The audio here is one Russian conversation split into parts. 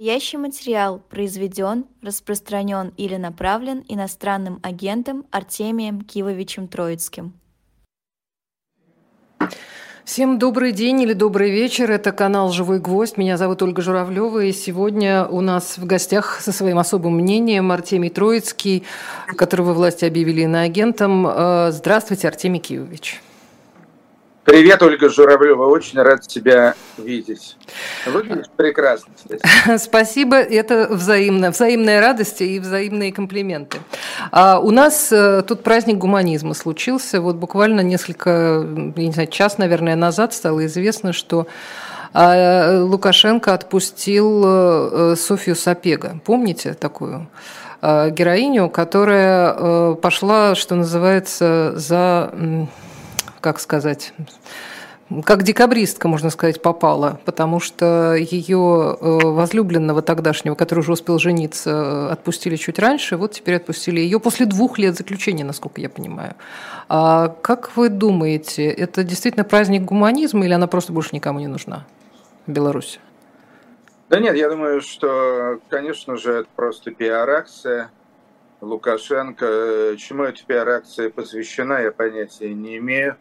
Настоящий материал произведен, распространен или направлен иностранным агентом Артемием Кивовичем Троицким. Всем добрый день или добрый вечер. Это канал «Живой гвоздь». Меня зовут Ольга Журавлева. И сегодня у нас в гостях со своим особым мнением Артемий Троицкий, которого власти объявили иноагентом. Э, здравствуйте, Артемий Киевич. Привет, Ольга Журавлева. Очень рад тебя видеть. Выглядишь прекрасно. Спасибо. Это взаимно. Взаимная радость и взаимные комплименты. А у нас э, тут праздник гуманизма случился. Вот буквально несколько, я не знаю, час, наверное, назад стало известно, что а, Лукашенко отпустил э, Софью Сапега. Помните такую? Э, героиню, которая пошла, что называется, за как сказать, как декабристка, можно сказать, попала, потому что ее э, возлюбленного тогдашнего, который уже успел жениться, отпустили чуть раньше, вот теперь отпустили ее после двух лет заключения, насколько я понимаю. А как вы думаете, это действительно праздник гуманизма или она просто больше никому не нужна в Беларуси? Да нет, я думаю, что, конечно же, это просто пиар-акция Лукашенко. Чему эта пиар-акция посвящена, я понятия не имею.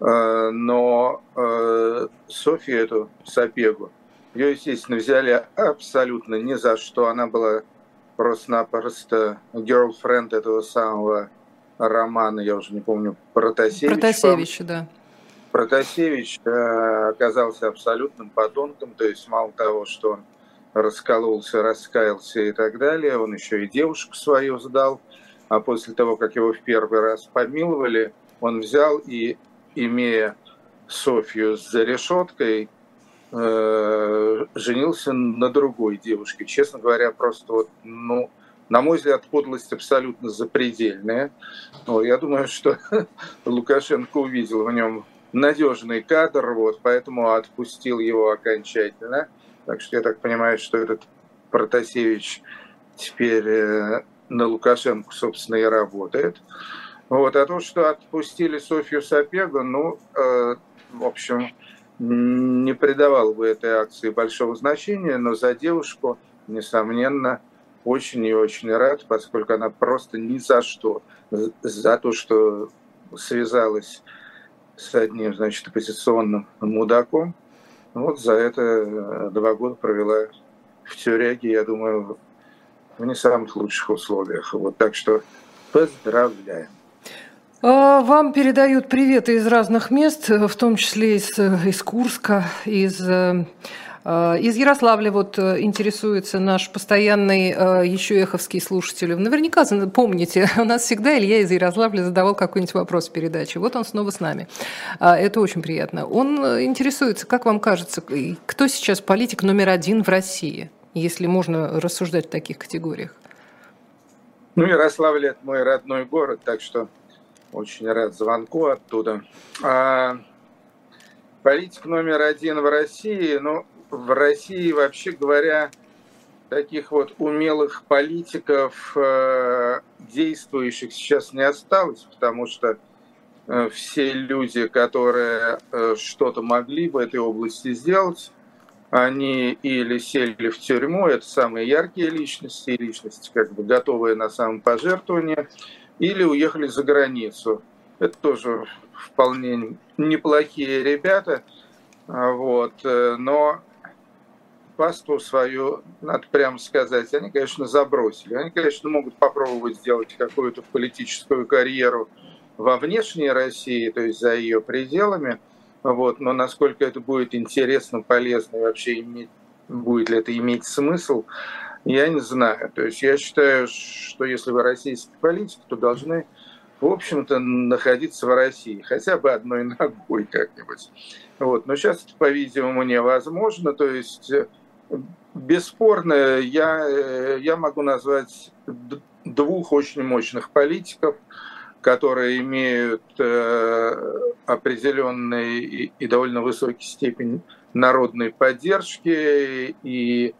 Э, но э, Софию эту Сапегу, ее, естественно, взяли абсолютно ни за что. Она была просто-напросто girlfriend этого самого романа, я уже не помню, Протасевич. Протасевич, да. Протасевич э, оказался абсолютным подонком, то есть мало того, что он раскололся, раскаялся и так далее, он еще и девушку свою сдал, а после того, как его в первый раз помиловали, он взял и имея Софью за решеткой, э, женился на другой девушке. Честно говоря, просто вот, ну, на мой взгляд, подлость абсолютно запредельная. Но я думаю, что Лукашенко увидел в нем надежный кадр, вот, поэтому отпустил его окончательно. Так что я так понимаю, что этот Протасевич теперь э, на Лукашенко, собственно, и работает. Вот, а то, что отпустили Софью Сапегу, ну, э, в общем, не придавал бы этой акции большого значения, но за девушку, несомненно, очень и очень рад, поскольку она просто ни за что, за то, что связалась с одним, значит, оппозиционным мудаком, вот за это э, два года провела в тюряге, я думаю, в не самых лучших условиях. Вот так что поздравляем. А, вам передают приветы из разных мест, в том числе из, из Курска, из э, э, из Ярославля вот э, интересуется наш постоянный еще эховский слушатель. Наверняка помните, у нас всегда Илья из Ярославля задавал какой-нибудь вопрос в передаче. Вот он снова с нами. А, это очень приятно. Он интересуется, как вам кажется, кто сейчас политик номер один в России, если можно рассуждать в таких категориях? Ну, Ярославль – это мой родной город, так что очень рад звонку оттуда. А, политик номер один в России, ну, в России, вообще говоря, таких вот умелых политиков, э, действующих сейчас не осталось, потому что э, все люди, которые э, что-то могли в этой области сделать, они или сели в тюрьму, это самые яркие личности, личности как бы готовые на самопожертвование, или уехали за границу. Это тоже вполне неплохие ребята, а, вот, э, но пасту свою, надо прямо сказать, они, конечно, забросили. Они, конечно, могут попробовать сделать какую-то политическую карьеру во внешней России, то есть за ее пределами, вот, но насколько это будет интересно, полезно и вообще иметь, будет ли это иметь смысл, я не знаю. То есть я считаю, что если вы российский политик, то должны, в общем-то, находиться в России. Хотя бы одной ногой как-нибудь. Вот. Но сейчас это, по-видимому, невозможно. То есть э, бесспорно я, э, я могу назвать двух очень мощных политиков, которые имеют э, определенный и, и довольно высокий степень народной поддержки и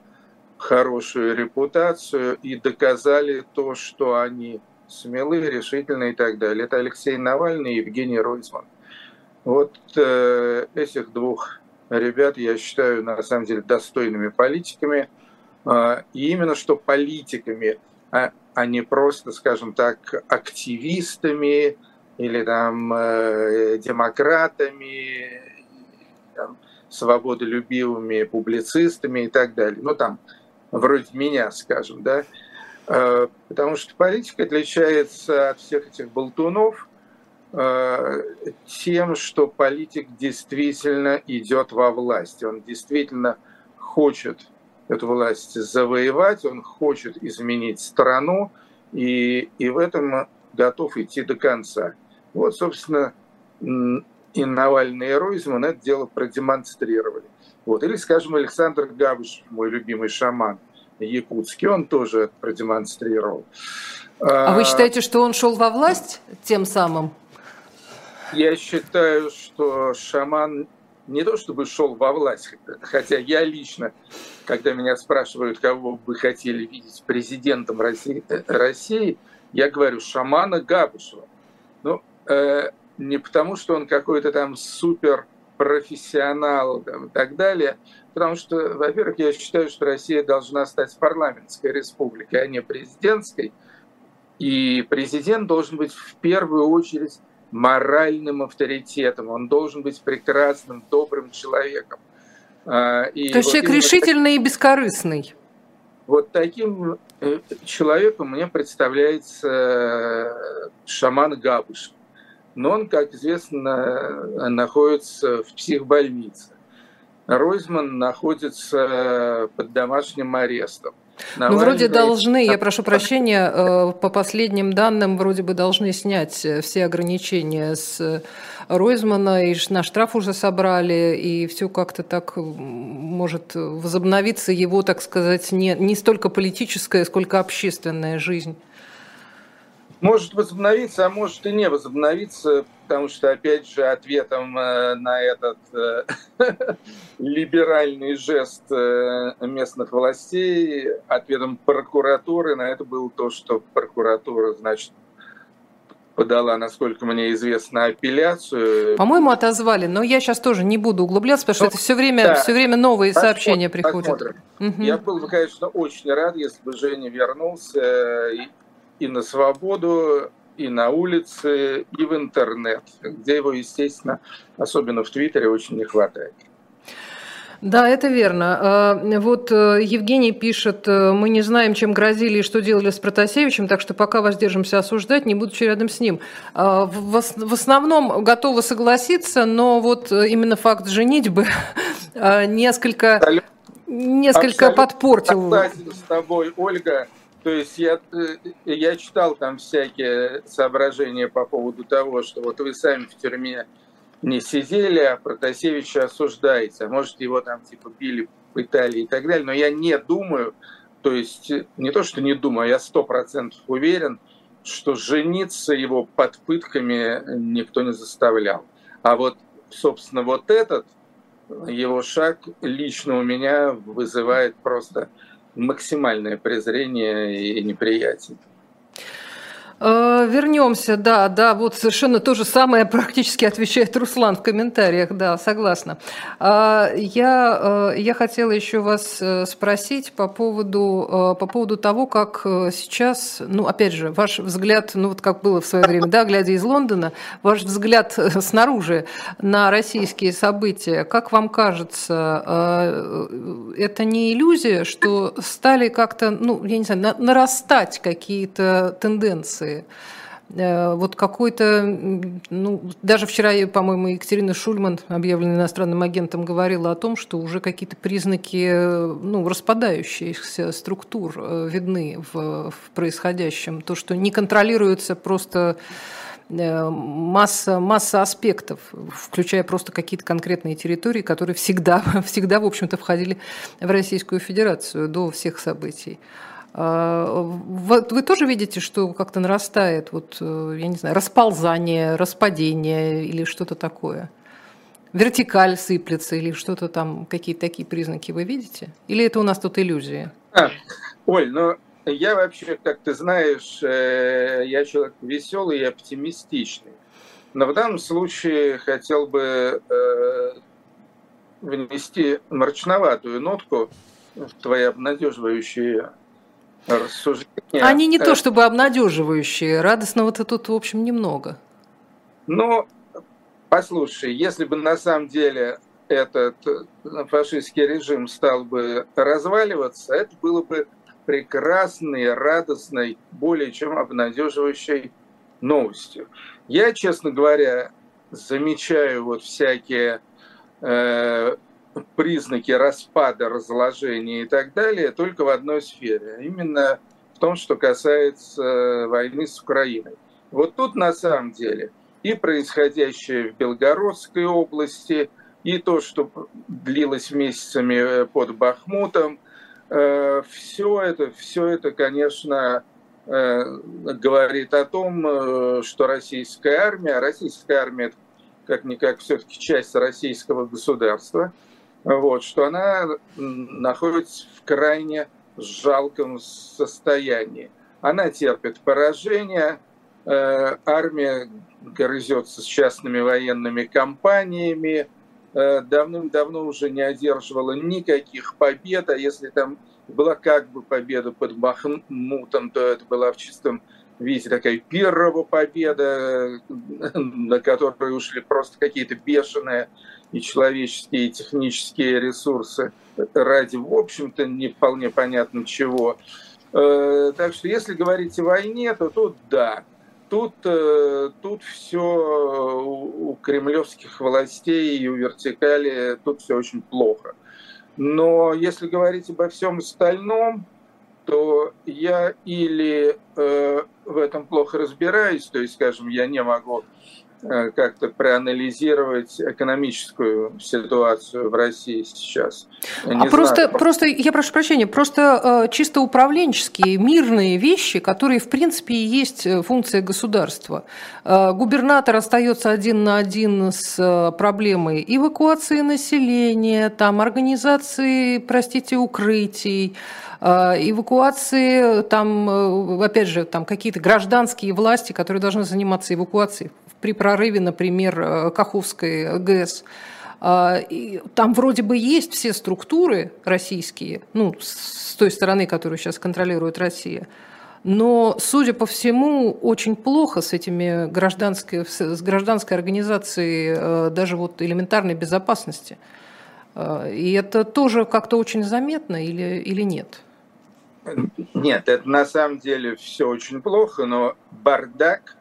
хорошую репутацию и доказали то, что они смелые, решительные и так далее. Это Алексей Навальный и Евгений Ройзман. Вот э, этих двух ребят я считаю на самом деле достойными политиками. и именно что политиками, а, а не просто, скажем так, активистами или там э, демократами, там, свободолюбивыми публицистами и так далее. Ну, там, вроде меня, скажем, да. Э, потому что политика отличается от всех этих болтунов э, тем, что политик действительно идет во власть. Он действительно хочет эту власть завоевать, он хочет изменить страну, и, и в этом готов идти до конца. Вот, собственно, и Навальный, и Ройзман это дело продемонстрировали. Вот. Или, скажем, Александр Габыш, мой любимый шаман якутский, он тоже это продемонстрировал. А вы а, считаете, что он шел во власть тем самым? Я считаю, что шаман не то чтобы шел во власть, хотя я лично, когда меня спрашивают, кого бы хотели видеть президентом России, России я говорю шамана Габушева. Ну, э, не потому, что он какой-то там супер профессионал там, и так далее, потому что, во-первых, я считаю, что Россия должна стать парламентской республикой, а не президентской, и президент должен быть в первую очередь моральным авторитетом, он должен быть прекрасным, добрым человеком. А, и То есть вот человек решительный и бескорыстный. Вот таким э, человеком мне представляется э, шаман Габыш но он, как известно, находится в психбольнице. Ройзман находится под домашним арестом. Навальный... Ну, вроде должны, я прошу прощения, э, по последним данным, вроде бы должны снять все ограничения с Ройзмана, и на штраф уже собрали, и все как-то так может возобновиться его, так сказать, не, не столько политическая, сколько общественная жизнь может возобновиться, а может и не возобновиться, потому что, опять же, ответом э, на этот э, либеральный жест э, местных властей, ответом прокуратуры на это было то, что прокуратура, значит, подала, насколько мне известно, апелляцию. По-моему, отозвали, но я сейчас тоже не буду углубляться, потому что ну, это все время, да. все время новые посмотрим, сообщения приходят. Угу. Я был бы, конечно, очень рад, если бы Женя вернулся и на свободу, и на улице, и в интернет, где его, естественно, особенно в Твиттере, очень не хватает. Да, это верно. А, вот э, Евгений пишет, э, мы не знаем, чем грозили и что делали с Протасевичем, так что пока воздержимся осуждать, не будучи рядом с ним. А, в основном готовы согласиться, но вот э, именно факт женитьбы несколько, несколько подпортил. Согласен с тобой, Ольга. То есть я, э, я читал там всякие соображения по поводу того, что вот вы сами в тюрьме не сидели, а Протасевича осуждаете, а может его там типа били, пытали и так далее. Но я не думаю, то есть не то, что не думаю, я сто процентов уверен, что жениться его под пытками никто не заставлял. А вот, собственно, вот этот его шаг лично у меня вызывает просто максимальное презрение и неприятие. Э, вернемся, да, да, вот совершенно то же самое практически отвечает Руслан в комментариях, да, согласна. А, я, э, я хотела еще вас э, спросить по поводу, по поводу того, как сейчас, ну, опять же, ваш взгляд, ну, вот как было в свое время, да, глядя из Лондона, ваш взгляд снаружи на российские события, как вам кажется, это не иллюзия, что стали как-то, ну, я не знаю, нарастать какие-то тенденции Федерации. Э, вот какой-то, ну, даже вчера, по-моему, Екатерина Шульман, объявленная иностранным агентом, говорила о том, что уже какие-то признаки ну, распадающихся структур э, видны в, в происходящем. То, что не контролируется просто э, масса, масса аспектов, включая просто какие-то конкретные территории, которые всегда, всегда в общем-то, входили в Российскую Федерацию до всех событий. А, вы, тоже видите, что как-то нарастает, вот, э, я не знаю, расползание, распадение или что-то такое? Вертикаль сыплется или что-то там, какие-то такие признаки вы видите? Или это у нас тут иллюзия? А, Оль, ну я вообще, как ты знаешь, э, я человек веселый и оптимистичный. Но в данном случае хотел бы э, внести мрачноватую нотку твои обнадеживающие рассуждения. Они не то э, чтобы обнадеживающие, радостного-то тут, в общем, немного. Ну, послушай, если бы на самом деле этот фашистский режим стал бы разваливаться, это было бы прекрасной, радостной, более чем обнадеживающей новостью. Я, честно говоря, замечаю вот всякие э, признаки распада, разложения и так далее только в одной сфере, именно в том, что касается войны с Украиной. Вот тут на самом деле и происходящее в Белгородской области, и то, что длилось месяцами под Бахмутом, э, все это, все это, конечно, э, говорит о том, э, что российская армия, российская армия как-никак все-таки часть российского государства, вот, что она находится в крайне жалком состоянии. Она терпит поражение, э, армия грызется с частными военными компаниями, э, давным-давно уже не одерживала никаких побед, а если там была как бы победа под Бахмутом, то это была в чистом видите, такая первая победа, на которую ушли просто какие-то бешеные и человеческие, и технические ресурсы ради, в общем-то, не вполне понятно чего. Э, так что, если говорить о войне, то тут да, тут, э, тут все у кремлевских властей и у вертикали, тут все очень плохо. Но если говорить обо всем остальном, то я или э, в этом плохо разбираюсь, то есть, скажем, я не могу как-то проанализировать экономическую ситуацию в России сейчас. А просто, знаю. просто, я прошу прощения, просто э, чисто управленческие, мирные вещи, которые, в принципе, и есть э, функция государства. Э, губернатор остается один на один с э, проблемой эвакуации населения, там, организации, простите, укрытий, а, эвакуации, там, э, опять же, там какие-то гражданские власти, которые должны заниматься эвакуацией при прорыве, например, э, Каховской ГЭС. А, там вроде бы есть все структуры российские, ну, с той стороны, которую сейчас контролирует Россия, но, судя по всему, очень плохо с этими гражданской, с гражданской организацией э, даже вот элементарной безопасности. И это тоже как-то очень заметно или, или нет? Нет, это на самом деле все очень плохо, но бардак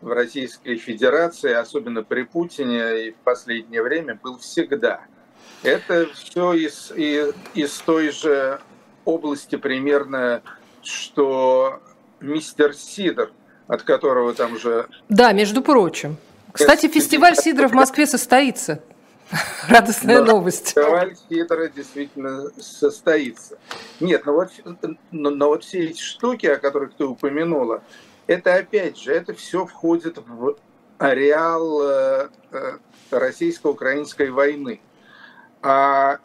в Российской Федерации, особенно при Путине и в последнее время, был всегда. Это все из, из, из той же области примерно, что мистер Сидор, от которого там уже... Да, между прочим. Кстати, фестиваль Сидора в Москве состоится. Радостная но новость. Фестиваль хитро действительно состоится. Нет, но вот, но, но вот все эти штуки, о которых ты упомянула, это опять же, это все входит в ареал э, э, российско-украинской войны. А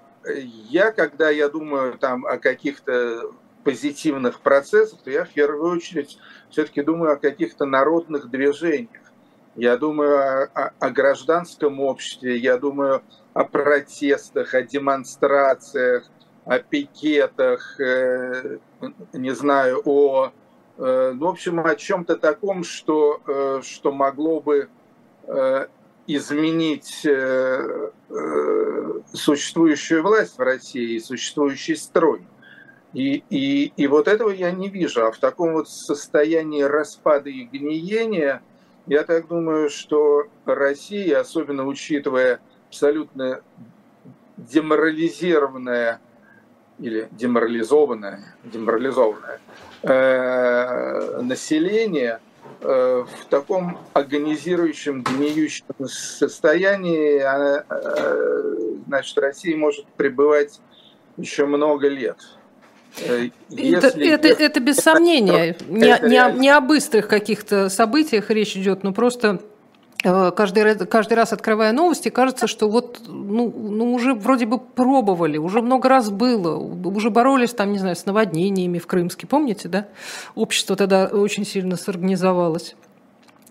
я, когда я думаю там о каких-то позитивных процессах, то я в первую очередь все-таки думаю о каких-то народных движениях я думаю о, о, о гражданском обществе, я думаю о протестах, о демонстрациях, о пикетах, э, не знаю, о, в общем, о чем-то таком, что, э, что могло бы э, изменить э, э, существующую власть в России, существующий строй. И, и, и вот этого я не вижу. А в таком вот состоянии распада и гниения – я так думаю, что Россия, особенно учитывая абсолютно деморализированное или деморализованное, деморализованное э, население э, в таком агонизирующем, гниющем состоянии, э, значит, Россия может пребывать еще много лет. Э, это, это, это без сомнения. Не, не, не о быстрых каких-то событиях речь идет, но просто каждый, каждый раз открывая новости, кажется, что вот ну, ну, уже вроде бы пробовали, уже много раз было, уже боролись там, не знаю, с наводнениями в Крымске, помните, да? Общество тогда очень сильно сорганизовалось.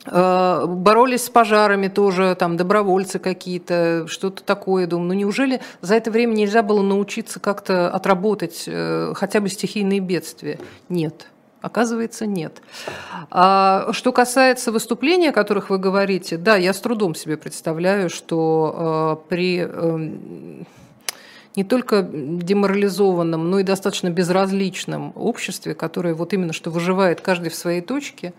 Э, боролись с пожарами тоже, там добровольцы какие-то, что-то такое. Думаю, ну неужели за это время нельзя было научиться как-то отработать э, хотя бы стихийные бедствия? Нет. Оказывается, нет. А что касается выступления, о которых вы говорите, да, я с трудом себе представляю, что э, при э, не только деморализованном, но и достаточно безразличном обществе, которое вот именно что выживает каждый в своей точке,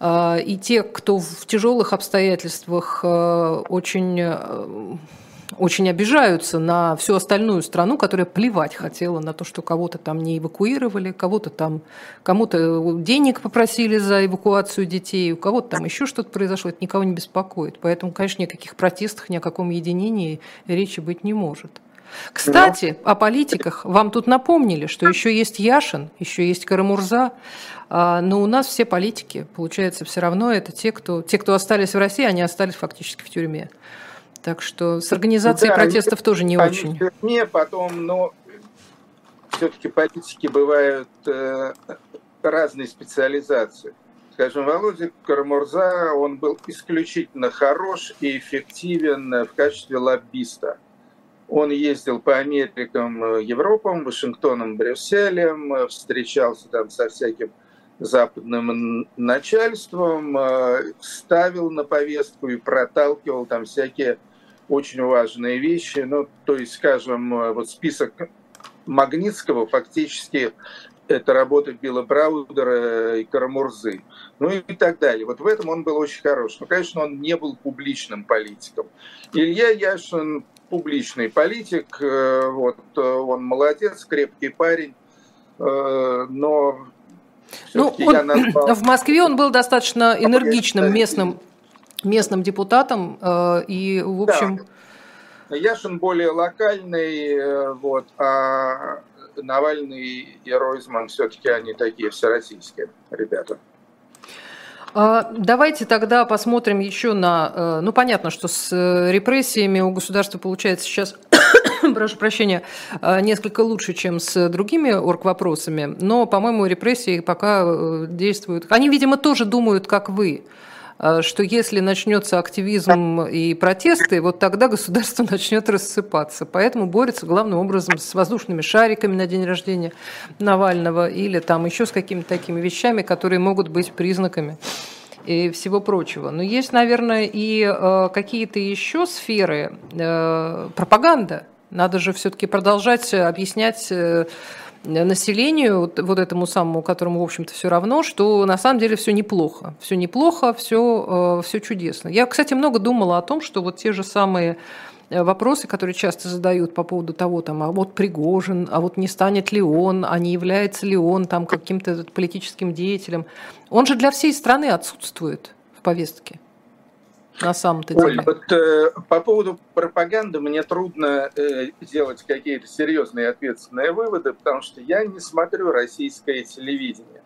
а, и те, кто в тяжелых обстоятельствах э, очень э, очень обижаются на всю остальную страну, которая плевать хотела на то, что кого-то там не эвакуировали, кого-то там, кому-то денег попросили за эвакуацию детей, у кого-то там еще что-то произошло, это никого не беспокоит. Поэтому, конечно, ни о каких протестах, ни о каком единении речи быть не может. Кстати, о политиках. Вам тут напомнили, что еще есть Яшин, еще есть Карамурза, а, но у нас все политики, получается, все равно это те, кто, те, кто остались в России, они остались фактически в тюрьме. Так что с организацией да, протестов тоже не очень. Тюрьме, потом, но все-таки политики бывают э, разной специализации. Скажем, Володя Карамурза, он был исключительно хорош и эффективен в качестве лоббиста – он ездил по Америкам, э, Европам, Вашингтоном, Брюсселем, э, встречался там со всяким западным начальством, э, ставил на повестку и проталкивал там всякие очень важные вещи. Ну, то есть, скажем, вот список Магнитского фактически это работа Билла Браудера и Карамурзы, ну и так далее. Вот в этом он был очень хорош. Но, конечно, он не был публичным политиком. Илья Яшин публичный политик, э, вот, э, он молодец, крепкий парень, э, но ну, он, назвал... В Москве он был достаточно энергичным местным, местным депутатом, и, в общем... Да. Яшин более локальный, вот, а Навальный и Ройзман все-таки они такие всероссийские ребята. А, давайте тогда посмотрим еще на... Э, ну, понятно, что с э, репрессиями у государства получается сейчас, прошу прощения, э, несколько лучше, чем с другими орг-вопросами, но, по-моему, репрессии пока действуют... Они, видимо, тоже думают, как вы, что если начнется активизм и протесты, вот тогда государство начнет рассыпаться. Поэтому борется главным образом с воздушными шариками на день рождения Навального или там еще с какими-то такими вещами, которые могут быть признаками и всего прочего. Но есть, наверное, и э, какие-то еще сферы э, пропаганда. Надо же все-таки продолжать объяснять э, населению, вот, вот этому самому, которому, в общем-то, все равно, что на самом деле все неплохо. Все неплохо, все, э, все чудесно. Я, кстати, много думала о том, что вот те же самые э, вопросы, которые часто задают по поводу того, там, а вот Пригожин, а вот не станет ли он, а не является ли он там каким-то политическим деятелем, он же для всей страны отсутствует в повестке на самом-то деле? Оль, вот э, по поводу пропаганды мне трудно э, делать какие-то серьезные ответственные выводы, потому что я не смотрю российское телевидение.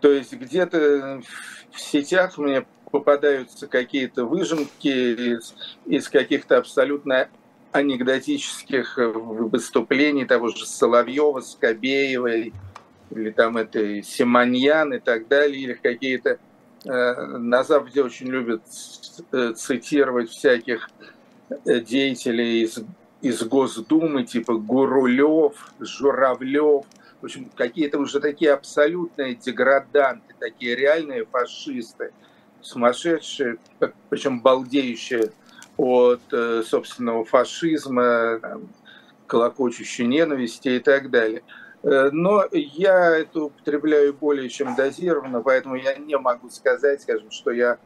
То есть где-то в сетях мне попадаются какие-то выжимки из, из каких-то абсолютно анекдотических выступлений того же Соловьева, Скобеевой, или там этой Симоньян и так далее, или какие-то Э, на Западе очень любят э, цитировать всяких э, деятелей из, из Госдумы, типа Гурулев, Журавлев, в общем, какие-то уже такие абсолютные деграданты, такие реальные фашисты, сумасшедшие, причем балдеющие от собственного фашизма, колокочущей ненависти и так далее. Э, но я это употребляю более чем дозированно, поэтому я не могу сказать, скажем, что я,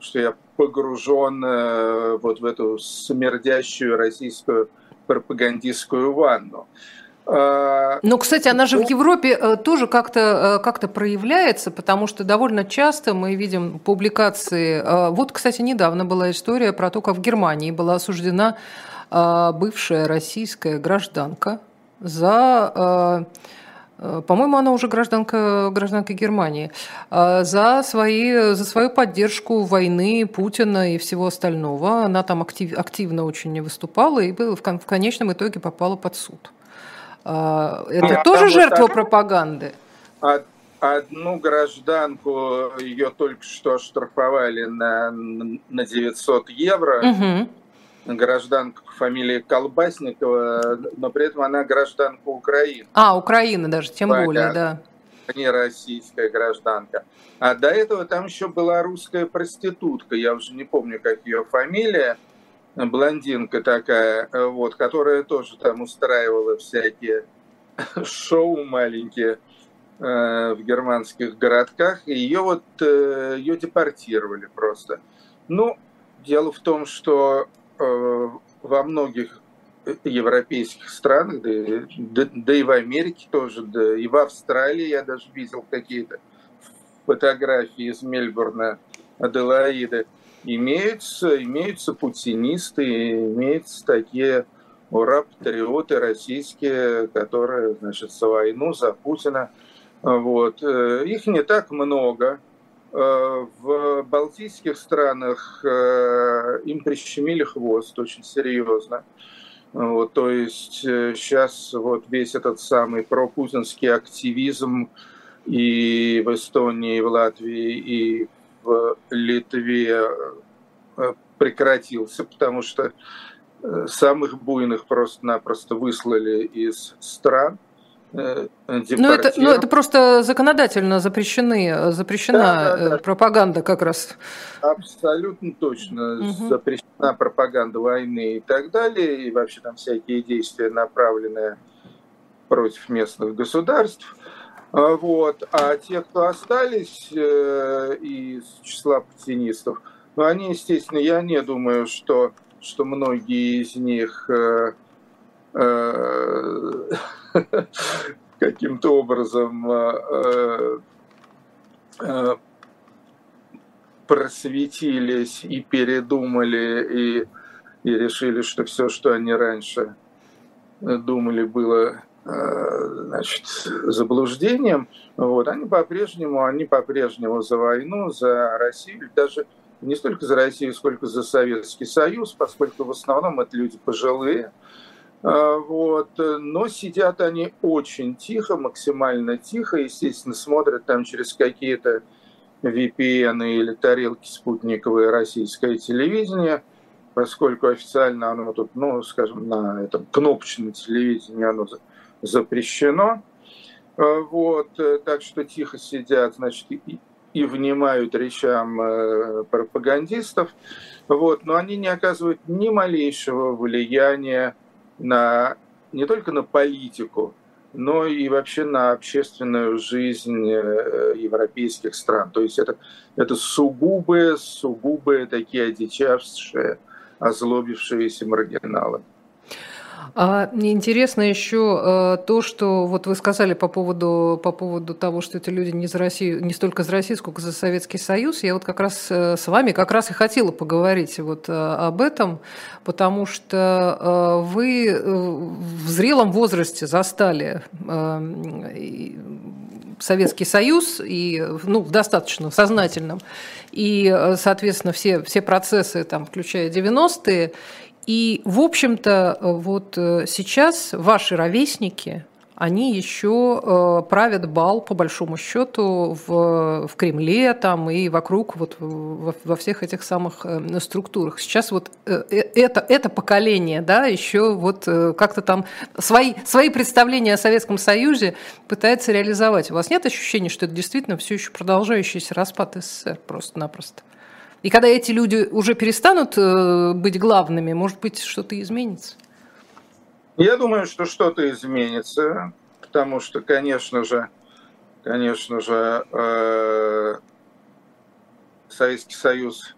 что я погружен э, вот в эту смердящую российскую пропагандистскую ванну. А, ну, кстати, она же в Европе э, тоже как-то как проявляется, потому что довольно часто мы видим публикации. Вот, кстати, недавно была история про то, как в Германии была осуждена бывшая российская гражданка, за э, э, по-моему, она уже гражданка, гражданка Германии, э, за, свои, за свою поддержку войны Путина и всего остального. Она там актив, активно очень выступала и в, в конечном итоге попала под суд. Это а, тоже жертва пропаганды? А одну гражданку, ее только что оштрафовали на, на 900 евро. Угу. Гражданка фамилии Колбасникова, но при этом она гражданка Украины. А, Украины даже, тем Понятно. более, да. Не российская гражданка. А до этого там еще была русская проститутка, я уже не помню, как ее фамилия, блондинка такая, вот, которая тоже там устраивала всякие шоу маленькие э, в германских городках, и ее вот э, ее депортировали просто. Ну, дело в том, что во многих европейских странах, да, да, да и в Америке тоже, да и в Австралии я даже видел какие-то фотографии из Мельбурна, Аделаиды, имеются, имеются путинисты, имеются такие ура-патриоты российские, которые, значит, за войну, за Путина. Вот. Э, их не так много. Э, в балтийских странах э, им прищемили хвост очень серьезно. Вот, то есть сейчас вот весь этот самый пропутинский активизм и в Эстонии, и в Латвии, и в Литве прекратился, потому что самых буйных просто-напросто выслали из стран. Э, ну это, ну, это просто законодательно запрещены, запрещена да, да, да. пропаганда как раз. Абсолютно точно. Угу. Запрещена пропаганда войны и так далее, и вообще там всякие действия, направленные против местных государств. А, вот. А те, кто остались э, из числа путинистов, ну, они, естественно, я не думаю, что что многие из них э, э, каким-то образом э, просветились и передумали и, и решили, что все, что они раньше думали, было значит, заблуждением. Вот, они по-прежнему, они по-прежнему за войну, за Россию, даже не столько за Россию, сколько за Советский Союз, поскольку в основном это люди пожилые. Вот. Но сидят они очень тихо, максимально тихо, естественно, смотрят там через какие-то VPN или тарелки спутниковое российское телевидение, поскольку официально оно тут, ну, скажем, на этом кнопочном телевидении оно запрещено. А, вот, так что тихо сидят, значит, и внимают речам э, пропагандистов, вот, но они не оказывают ни малейшего влияния на, не только на политику, но и вообще на общественную жизнь э, европейских стран. То есть это, это сугубые, сугубые такие одичавшие, озлобившиеся маргиналы. А мне интересно еще э, то, что вот вы сказали по поводу, по поводу того, что эти люди не, за Россию, не столько за Россию, сколько за Советский Союз. Я вот как раз э, с вами как раз и хотела поговорить вот э, об этом, потому что вы в зрелом возрасте застали Советский Союз, и, ну, в достаточно сознательном, и, соответственно, все, все процессы, там, включая 90-е, и, в общем-то, вот э, сейчас ваши ровесники, они еще э, правят бал, по большому счету, в, в Кремле там, и вокруг, вот, во, во всех этих самых э, структурах. Сейчас вот это, это поколение, да, еще вот как-то там свои, свои представления о Советском Союзе пытается реализовать. У вас нет ощущения, что это действительно все еще продолжающийся распад СССР просто-напросто? И когда эти люди уже перестанут э, быть главными, может быть, что-то изменится? Я думаю, что что-то изменится, потому что, конечно же, конечно же, э, Советский Союз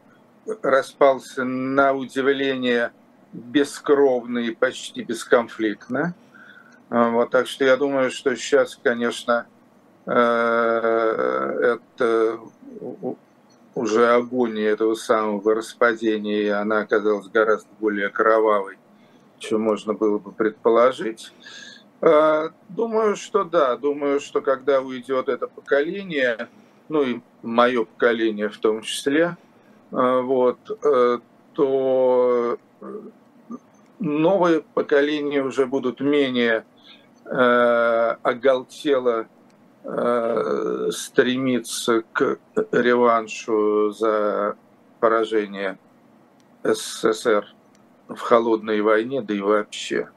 распался на удивление бескровно и почти бесконфликтно. Вот, так что я думаю, что сейчас, конечно, э, это уже агония этого самого распадения, она оказалась гораздо более кровавой, чем можно было бы предположить. А, думаю, что да, думаю, что когда уйдет это поколение, ну и мое поколение в том числе, а, вот, э, то новые поколения уже будут менее э, оголтело э, стремится к реваншу за поражение СССР в холодной войне, да и вообще.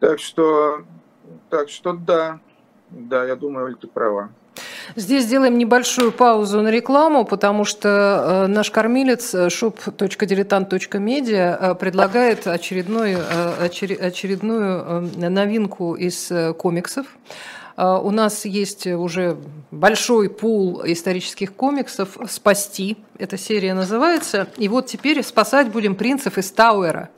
Так что, так что да, да, я думаю, ты права. Здесь сделаем небольшую паузу на рекламу, потому что э, наш кормилец э, shop.diletant.media э, предлагает очередной, очередную новинку из комиксов. У нас есть уже большой пул исторических комиксов «Спасти», эта серия называется. И вот теперь спасать будем принцев из Тауэра.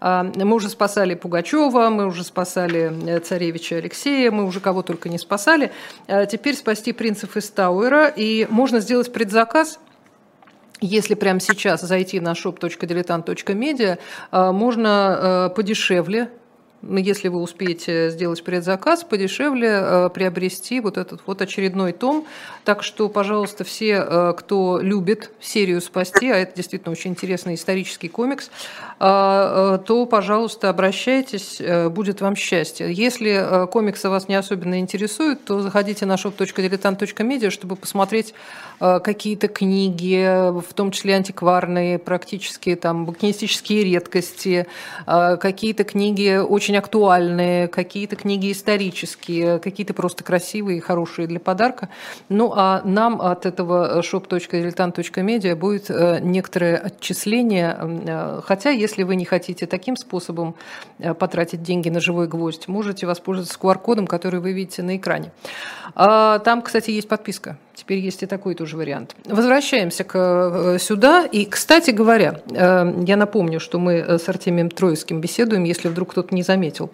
А, мы уже спасали Пугачева, мы уже спасали э, царевича Алексея, мы уже кого только не спасали. А теперь спасти принцев из Тауэра, и можно сделать предзаказ если прямо сейчас зайти на shop.diletant.media, а, можно э, подешевле если вы успеете сделать предзаказ, подешевле э, приобрести вот этот вот очередной том. Так что, пожалуйста, все, э, кто любит серию «Спасти», а это действительно очень интересный исторический комикс, э, то, пожалуйста, обращайтесь, будет вам счастье. Если комиксы вас не особенно интересуют, то заходите на shop.diletant.media, чтобы посмотреть какие-то книги, в том числе антикварные, практически там букинистические редкости, какие-то книги очень очень актуальные, какие-то книги исторические, какие-то просто красивые и хорошие для подарка. Ну а нам от этого shop.diletant.media будет э, некоторое отчисление, э, хотя если вы не хотите таким способом э, потратить деньги на живой гвоздь, можете воспользоваться QR-кодом, который вы видите на экране. А, там, кстати, есть подписка. Теперь есть и такой тоже вариант. Возвращаемся к, сюда. И, кстати говоря, я напомню, что мы с Артемием Троицким беседуем, если вдруг кто-то не заметил.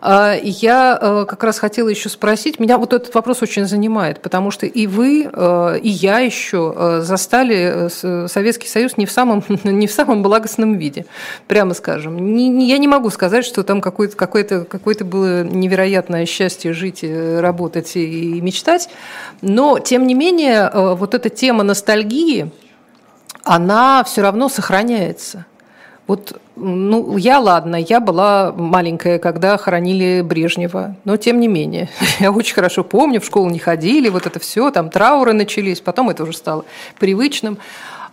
А, я э, как раз хотела еще спросить, меня вот этот вопрос очень занимает, потому что и вы, э, и я еще э, застали Советский Союз не в самом, не в самом благостном виде, прямо скажем. я не могу сказать, что там какое-то какое какое было невероятное счастье жить, работать и мечтать, но, тем не менее, вот эта тема ностальгии, она все равно сохраняется. Вот, ну, я, ладно, я была маленькая, когда хоронили Брежнева, но тем не менее, я очень хорошо помню, в школу не ходили, вот это все, там трауры начались, потом это уже стало привычным.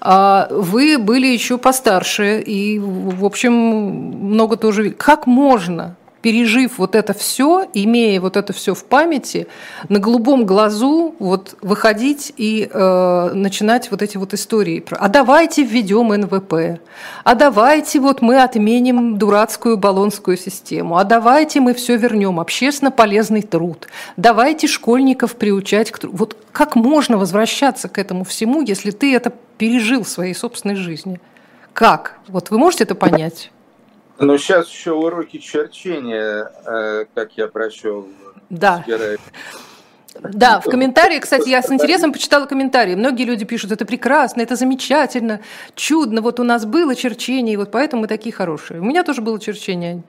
А вы были еще постарше, и, в общем, много тоже... Как можно пережив вот это все, имея вот это все в памяти, на голубом глазу вот выходить и э, начинать вот эти вот истории. А давайте введем НВП, а давайте вот мы отменим дурацкую баллонскую систему, а давайте мы все вернем, общественно полезный труд, давайте школьников приучать к труду. Вот как можно возвращаться к этому всему, если ты это пережил в своей собственной жизни? Как? Вот вы можете это понять? Ну, сейчас еще уроки черчения, э, как я прочел. Да. Да, в комментарии, кстати, я с интересом почитала комментарии. Многие люди пишут, это прекрасно, это замечательно, чудно, вот у нас было черчение, и вот поэтому мы такие хорошие. У меня тоже было черчение,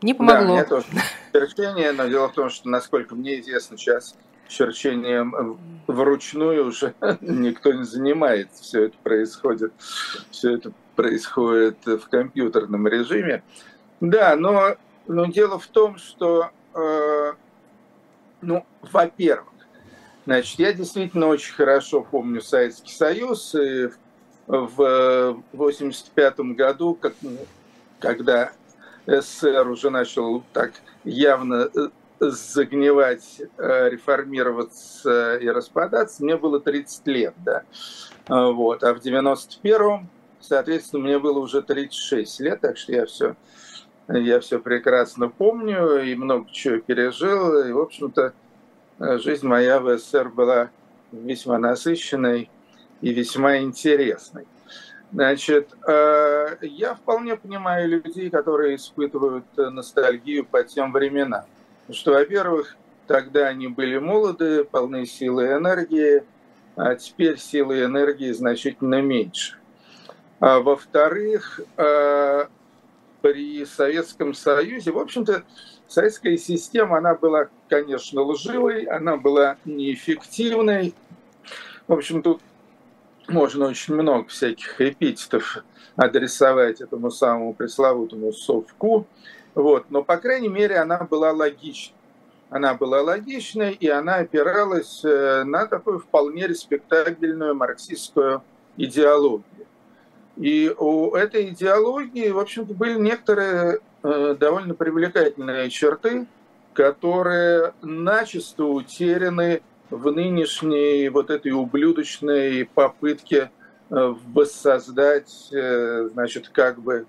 не помогло. Да, у меня тоже черчение, но дело в том, что, насколько мне известно, сейчас черчением вручную уже никто не занимается, все это происходит, все это происходит в компьютерном режиме. Да, но, но дело в том, что, э, ну, во-первых, значит, я действительно очень хорошо помню Советский Союз, и в 1985 году, как, когда СССР уже начал так явно э, загнивать, э, реформироваться и распадаться, мне было 30 лет, да. Вот. А в 91-м Соответственно, мне было уже 36 лет, так что я все, я все прекрасно помню и много чего пережил. И, в общем-то, жизнь моя в СССР была весьма насыщенной и весьма интересной. Значит, э, я вполне понимаю людей, которые испытывают ностальгию по тем временам. Что, во-первых, тогда они были молоды, полны силы и энергии, а теперь силы и энергии значительно меньше. А во-вторых, э, при Советском Союзе, в общем-то, советская система, она была, конечно, лживой, она была неэффективной. В общем, тут можно очень много всяких эпитетов адресовать этому самому пресловутому совку. Вот. Но, по крайней мере, она была логичной. она была логичной, и она опиралась э, на такую вполне респектабельную марксистскую идеологию. И у этой идеологии, в общем-то, были некоторые э, довольно привлекательные черты, которые начисто утеряны в нынешней вот этой ублюдочной попытке э, воссоздать, значит, как бы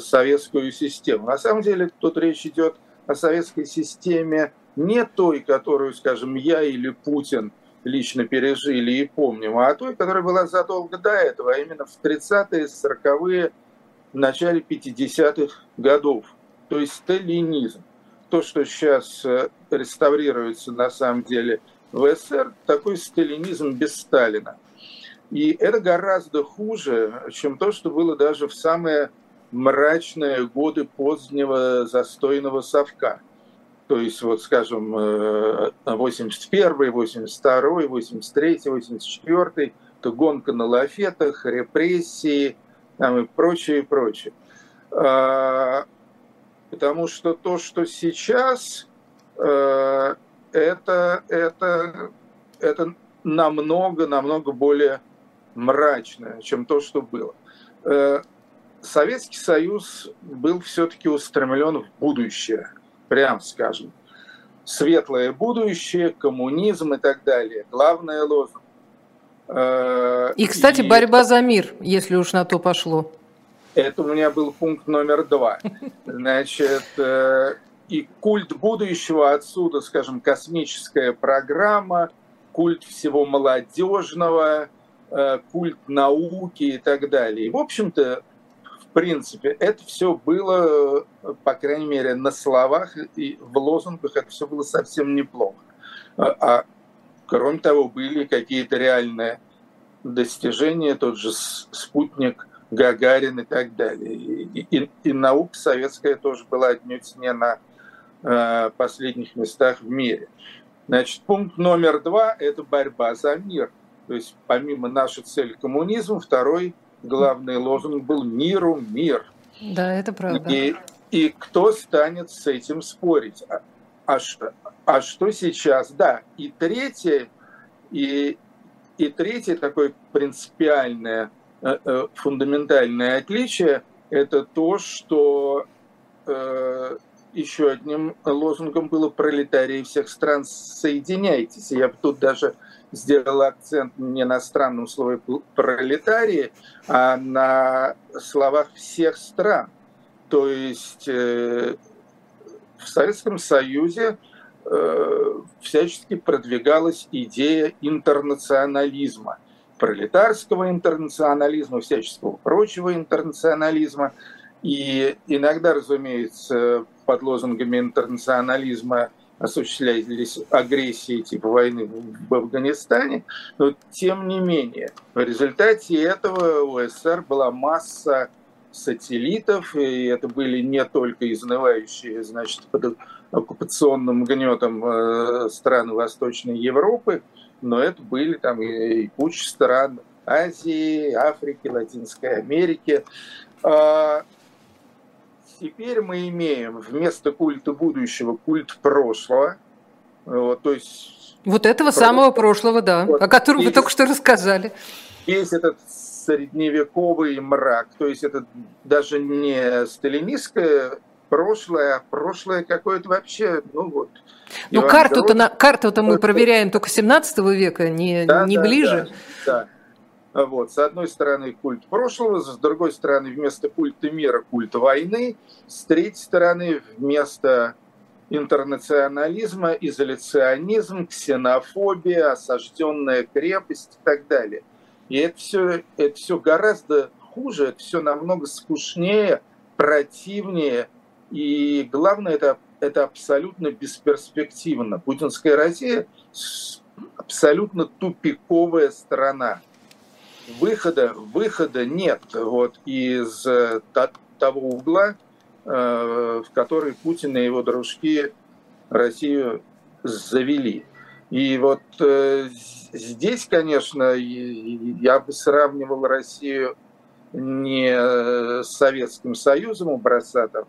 советскую систему. На самом деле тут речь идет о советской системе не той, которую, скажем, я или Путин лично пережили и помним, а той, которая была задолго до этого, а именно в 30-е, 40-е, в начале 50-х годов. То есть сталинизм. То, что сейчас э, реставрируется на самом деле в СССР, такой сталинизм без Сталина. И это гораздо хуже, чем то, что было даже в самые мрачные годы позднего застойного совка. То есть, вот, скажем, 81, 82, 83, 84, то гонка на лафетах, репрессии там, и прочее, и прочее. А, потому что то, что сейчас, э, это, это, это намного, намного более мрачное, чем то, что было. Э, Советский Союз был все-таки устремлен в будущее, прям скажем. Светлое будущее, коммунизм и так далее. Главное лозунг. Э, и, кстати, и... борьба за мир, если уж на то пошло. Это у меня был пункт номер два. Значит, э, и культ будущего отсюда, скажем, космическая программа, культ всего молодежного, э, культ науки и так далее. И, в общем-то, принципе, это все было, по крайней мере, на словах и в лозунгах это все было совсем неплохо. А, а кроме того, были какие-то реальные достижения, тот же спутник Гагарин и так далее. И, и, и наука советская тоже была отнюдь не на э, последних местах в мире. Значит, пункт номер два – это борьба за мир. То есть помимо нашей цели коммунизм, второй главный лозунг был «Миру мир». Да, это правда. И, и кто станет с этим спорить? А, а, что, а что сейчас? Да, и третье, и, и третье такое принципиальное, э, э, фундаментальное отличие – это то, что э, еще одним лозунгом было «Пролетарии всех стран, соединяйтесь». я бы тут даже сделал акцент не на странном слове «пролетарии», а на словах всех стран. То есть э, в Советском Союзе э, всячески продвигалась идея интернационализма, пролетарского интернационализма, всяческого прочего интернационализма. И иногда, разумеется, под лозунгами интернационализма – осуществлялись агрессии типа войны в Афганистане, но тем не менее в результате этого у СССР была масса сателлитов, и это были не только изнывающие, значит, под оккупационным гнетом э, страны Восточной Европы, но это были там и, и куча стран Азии, Африки, Латинской Америки. Теперь мы имеем вместо культа будущего культ прошлого. Вот, то есть вот этого прошлого. самого прошлого, да, вот, о котором весь, вы только что рассказали. Весь этот средневековый мрак, то есть это даже не сталинистское прошлое, а прошлое какое-то вообще, ну вот. Ну карту-то, на, карту-то мы проверяем только 17 века, не, да, не да, ближе. Да, да. Вот. С одной стороны культ прошлого, с другой стороны вместо культа мира культ войны, с третьей стороны вместо интернационализма изоляционизм, ксенофобия, осажденная крепость и так далее. И это все, это все гораздо хуже, это все намного скучнее, противнее, и главное, это, это абсолютно бесперспективно. Путинская Россия абсолютно тупиковая страна выхода, выхода нет вот, из э, того угла, э, в который Путин и его дружки Россию завели. И вот э, здесь, конечно, я бы сравнивал Россию не с Советским Союзом образца там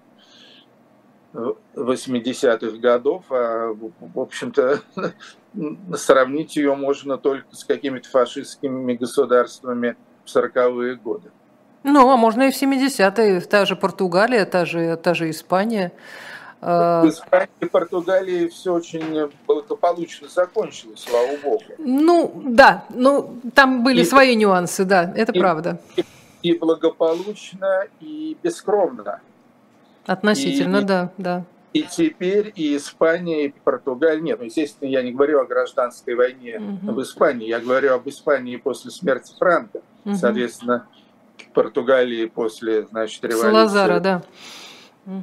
80-х годов, а, в общем-то, сравнить ее можно только с какими-то фашистскими государствами в 40-е годы. Ну, а можно и в 70-е, та же Португалия, та же, та же Испания. А, в Испании и Португалии все очень благополучно закончилось, слава богу. Ну, да, ну, там были и, свои нюансы, да, это и, правда. И, и благополучно, и бескровно. Относительно, и, да, да. И теперь и Испания, и Португалия, нет, ну, естественно, я не говорю о гражданской войне угу. в Испании, я говорю об Испании после смерти Франка, угу. соответственно, Португалии после, значит, революции. Салазара, да.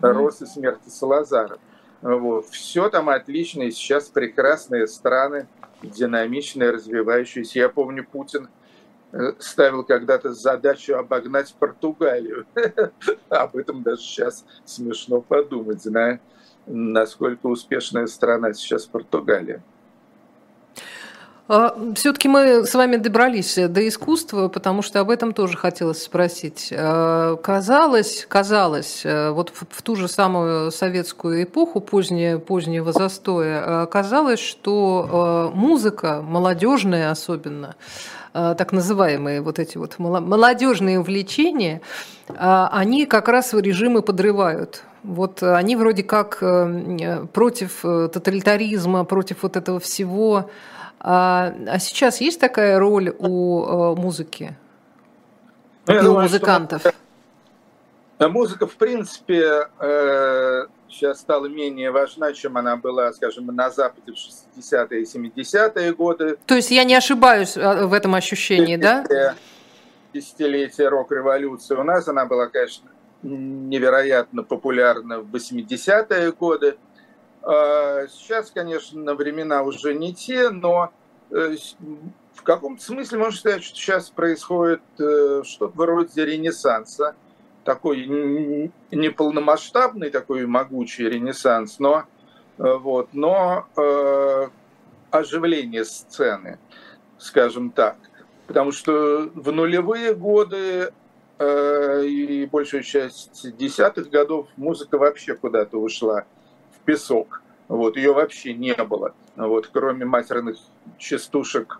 Рост и смерти Салазара. Вот. Все там отлично, и сейчас прекрасные страны, динамичные, развивающиеся. Я помню, Путин ставил когда-то задачу обогнать Португалию. Об этом даже сейчас смешно подумать, зная, насколько успешная страна сейчас Португалия. А, Все-таки мы с вами добрались до искусства, потому что об этом тоже хотелось спросить. А, казалось, казалось, э, вот в ту же самую советскую эпоху, позднее, позднего застоя, казалось, что музыка, молодежная особенно, так называемые вот эти вот молодежные увлечения, а, они как раз режимы подрывают. Вот они вроде как э, против э, тоталитаризма, против вот этого всего. А, а сейчас есть такая роль у музыки? Ну, и у музыкантов? Что... Музыка, в принципе, сейчас стала менее важна, чем она была, скажем, на Западе в 60-е и 70-е годы. То есть я не ошибаюсь а, в этом ощущении, да? Десятилетие рок-революции у нас, она была, конечно, невероятно популярна в 80-е годы. А, сейчас, конечно, времена уже не те, но э, в каком-то смысле можно сказать, что сейчас происходит э, что-то вроде ренессанса такой неполномасштабный, такой могучий ренессанс, но, э, вот, но э, оживление сцены, скажем так. Потому что в нулевые годы э, и большую часть десятых годов музыка вообще куда-то ушла в песок. Вот, ее вообще не было. Вот, кроме матерных частушек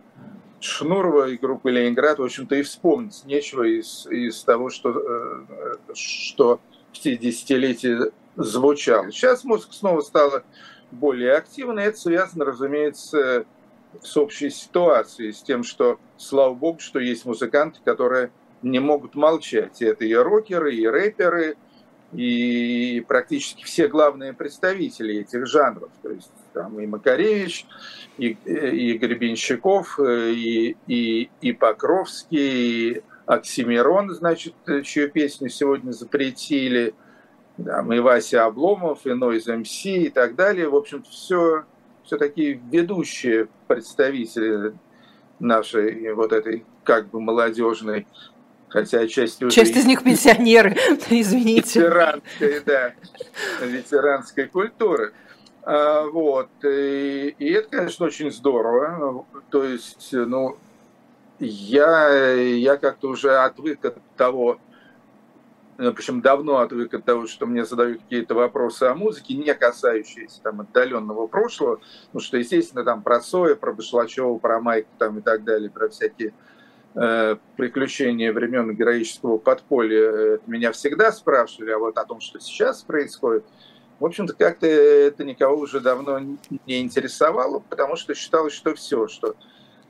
Шнурова и группы Ленинград, в общем-то, и вспомнить нечего из, из того, что, э, что в те десятилетия звучало. Сейчас музыка снова стала более активной. Это связано, разумеется, с общей ситуацией, с тем, что, слава богу, что есть музыканты, которые не могут молчать. И это и рокеры, и рэперы, и практически все главные представители этих жанров. То есть там и Макаревич, и, и Гребенщиков, и, и, и Покровский, и Оксимирон, значит, чью песню сегодня запретили, там, и Вася Обломов, и Нойз МС и так далее. В общем, все, все такие ведущие представители нашей вот этой как бы молодежной хотя часть уже... Часть из них пенсионеры, извините. Ветеранской, да, ветеранской культуры. А, вот. И, и это, конечно, очень здорово. То есть, ну, я, я как-то уже отвык от того, ну, причем давно отвык от того, что мне задают какие-то вопросы о музыке, не касающиеся там отдаленного прошлого, ну что, естественно, там про Соя, про Башлачева, про Майка там и так далее, про всякие э, приключения времен героического подполья, это меня всегда спрашивали, а вот о том, что сейчас происходит – в общем-то, как-то это никого уже давно не интересовало, потому что считалось, что все, что...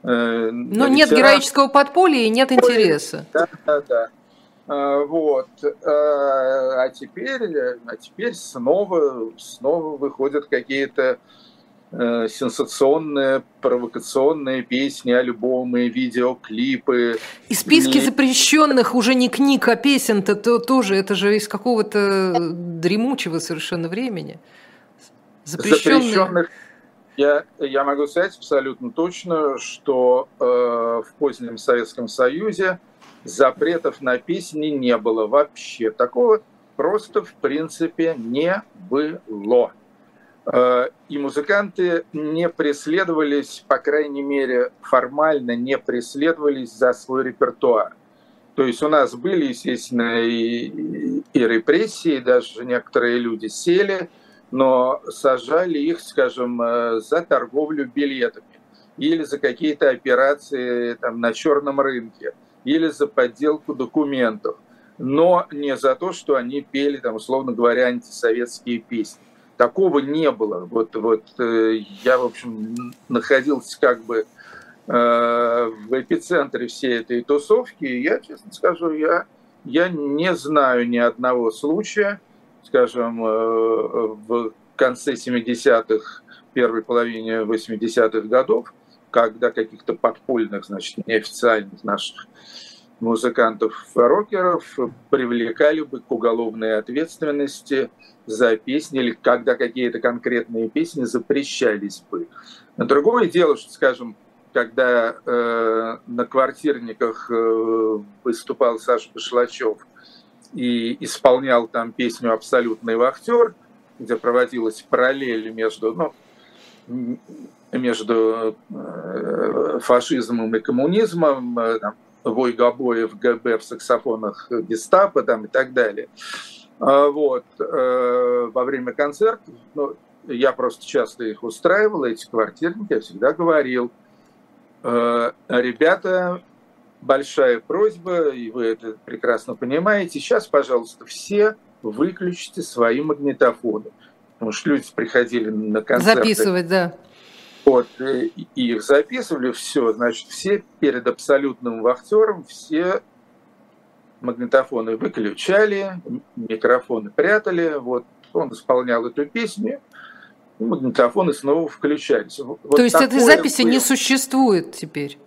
Э, ну, нет героического подполья и нет интереса. Да, да, да. А, вот. А, а теперь, а теперь снова, снова выходят какие-то Э, сенсационные, провокационные песни, альбомы, видеоклипы. И списки не... запрещенных уже не книг, а песен-то то, тоже, это же из какого-то дремучего совершенно времени. Запрещенные... Запрещенных я, я могу сказать абсолютно точно, что э, в позднем Советском Союзе запретов на песни не было вообще. Такого просто в принципе не было. Э, и музыканты не преследовались, по крайней мере, формально не преследовались за свой репертуар. То есть у нас были, естественно, и, и репрессии, даже некоторые люди сели, но сажали их, скажем, э, за торговлю билетами или за какие-то операции там, на черном рынке, или за подделку документов, но не за то, что они пели, там, условно говоря, антисоветские песни. Такого не было. Вот, вот э, я, в общем, находился как бы э, в эпицентре всей этой тусовки, и я, честно скажу, я, я не знаю ни одного случая, скажем, э, в конце 70-х, первой половине 80-х годов, когда каких-то подпольных, значит, неофициальных наших музыкантов-рокеров привлекали бы к уголовной ответственности за песни или когда какие-то конкретные песни запрещались бы. Но другое дело, что, скажем, когда э, на квартирниках э, выступал Саша Башлачев и исполнял там песню «Абсолютный вахтер», где проводилась параллель между, ну, между э, фашизмом и коммунизмом, э, там, вой гобоев ГБ в саксофонах гестапо там, и так далее. А вот, э, во время концертов, ну, я просто часто их устраивал, эти квартирники, я всегда говорил, ребята, большая просьба, и вы это прекрасно понимаете. Сейчас, пожалуйста, все выключите свои магнитофоны. Потому что люди приходили на концерты. Записывать, да. Вот, и их записывали, все, значит, все перед абсолютным вахтером, все магнитофоны выключали, микрофоны прятали, вот, он исполнял эту песню, и магнитофоны снова включались. Вот То есть этой записи было. не существует теперь?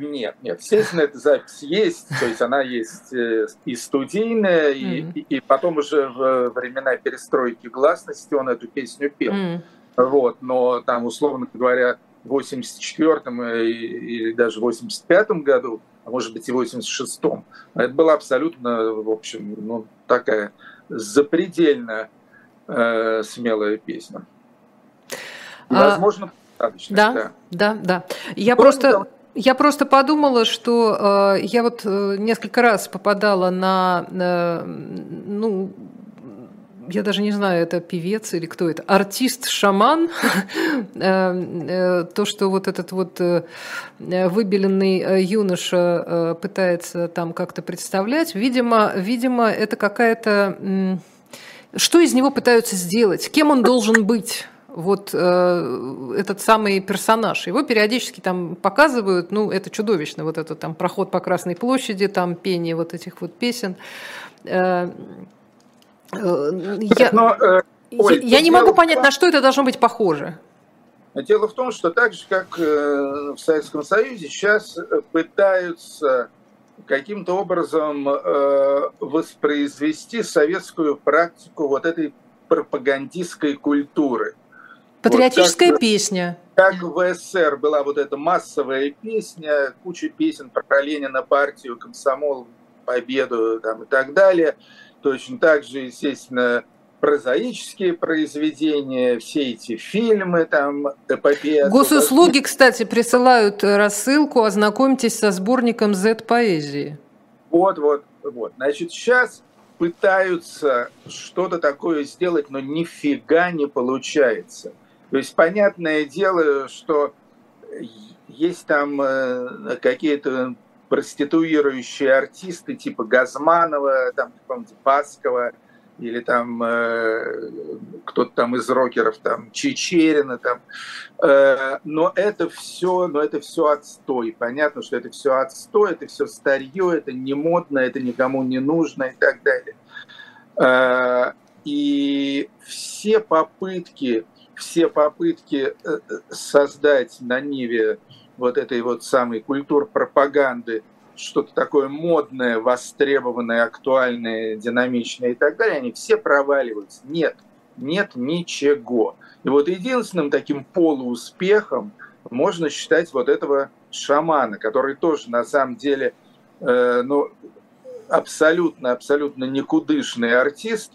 Нет, нет, естественно, эта запись есть, то есть она есть э, и студийная, mm. и, и потом уже в времена перестройки гласности он эту песню пел. Mm. Вот, но там, условно говоря, в 84-м э, или даже в 85-м году, а может быть и в 86-м, это была абсолютно, в общем, ну, такая запредельно э, смелая песня. И, а, возможно, достаточно. Да, да, да. да. Я Кроме просто... Того, я просто подумала, что э, я вот э, несколько раз попадала на, э, ну, я даже не знаю, это певец или кто это, артист-шаман, э, э, то, что вот этот вот э, выбеленный юноша пытается там как-то представлять, видимо, видимо, это какая-то... Что из него пытаются сделать? Кем он должен быть? Вот э, этот самый персонаж. Его периодически там показывают, ну, это чудовищно, вот этот там проход по Красной площади, там пение вот этих вот песен. Э, э, я, Но, э, Оль, я не могу понять, на что это должно быть похоже. Дело в том, что так же, как э, в Советском Союзе, сейчас пытаются каким-то образом э, воспроизвести советскую практику вот этой пропагандистской культуры. Патриотическая вот как, песня. Как в СССР была вот эта массовая песня, куча песен про Ленина, партию, комсомол, победу там, и так далее. Точно так же, естественно, прозаические произведения, все эти фильмы, там, эпопея. Госуслуги, кстати, присылают рассылку, ознакомьтесь со сборником Z-поэзии. Вот, вот, вот. Значит, сейчас пытаются что-то такое сделать, но нифига не получается. То есть понятное дело, что есть там э, какие-то проституирующие артисты типа Газманова, там, помните, Паскова, или там э, кто-то там из рокеров, там Чечерина, там. Э, но это все, но это все отстой. Понятно, что это все отстой, это все старье, это не модно, это никому не нужно и так далее. Э, и все попытки все попытки э, э, создать на Ниве вот этой вот самой культуры пропаганды что-то такое модное, востребованное, актуальное, динамичное и так далее, они все проваливаются. Нет, нет ничего. И вот единственным таким полууспехом можно считать вот этого шамана, который тоже на самом деле э, ну, абсолютно, абсолютно никудышный артист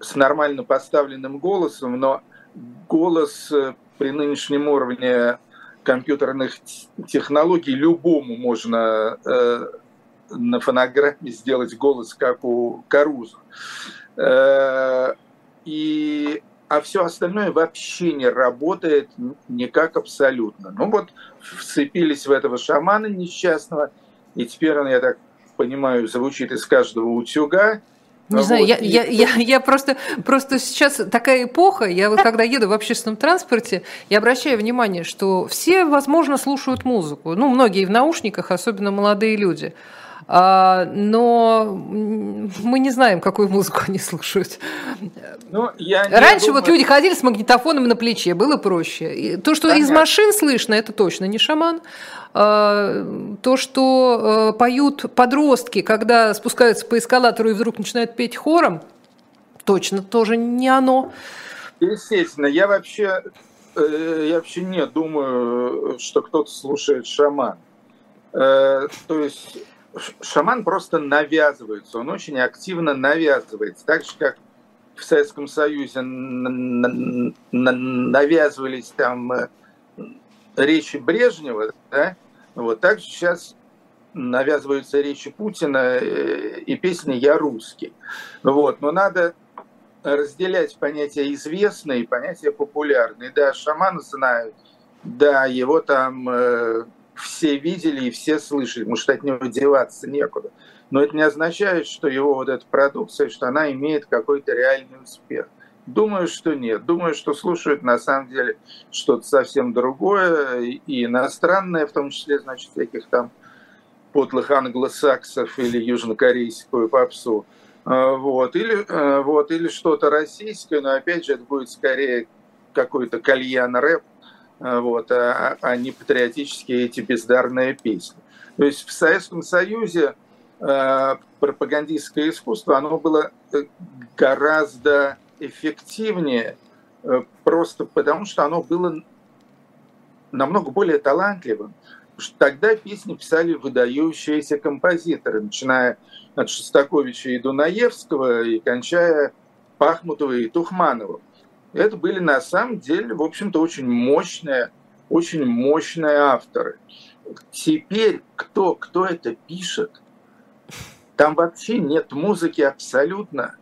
с нормально поставленным голосом, но голос э, при нынешнем уровне компьютерных технологий любому можно э, на фонограмме сделать голос, как у Каруза. Э, и а все остальное вообще не работает никак абсолютно. Ну вот вцепились в этого шамана несчастного, и теперь он, я так понимаю, звучит из каждого утюга, не вот. знаю, я, и... я, я, я просто, просто сейчас такая эпоха, я вот когда еду в общественном транспорте, я обращаю внимание, что все, возможно, слушают музыку. Ну, многие в наушниках, особенно молодые люди. А, но мы не знаем, какую музыку они слушают. Ну, я Раньше думаю... вот люди ходили с магнитофоном на плече, было проще. И то, что Понятно. из машин слышно, это точно не шаман. А, то, что э, поют подростки, когда спускаются по эскалатору и вдруг начинают петь хором, точно тоже не оно. Естественно, я вообще, э, я вообще не думаю, что кто-то слушает шаман. Э, то есть шаман просто навязывается, он очень активно навязывается. Так же, как в Советском Союзе навязывались там э, речи Брежнева, да, вот так же сейчас навязываются речи Путина э, и песни «Я русский». Вот. Но надо разделять понятия известные и понятия популярные. Да, шаман знают, да, его там э, все видели и все слышали, потому что от него деваться некуда. Но это не означает, что его вот эта продукция, что она имеет какой-то реальный успех. Думаю, что нет. Думаю, что слушают на самом деле что-то совсем другое и иностранное, в том числе, значит, всяких там подлых англосаксов или южнокорейскую попсу. А, вот. Или, а, вот. или что-то российское, но опять же это будет скорее какой-то кальян-рэп, вот, а, а не патриотические эти бездарные песни. То есть в Советском Союзе э, пропагандистское искусство, оно было э, гораздо эффективнее, э, просто потому что оно было намного более талантливым. Тогда песни писали выдающиеся композиторы, начиная от Шостаковича и Дунаевского и кончая Пахмутова и Тухмановым это были на самом деле, в общем-то, очень мощные, очень мощные авторы. Теперь кто, кто это пишет? Там вообще нет музыки абсолютно.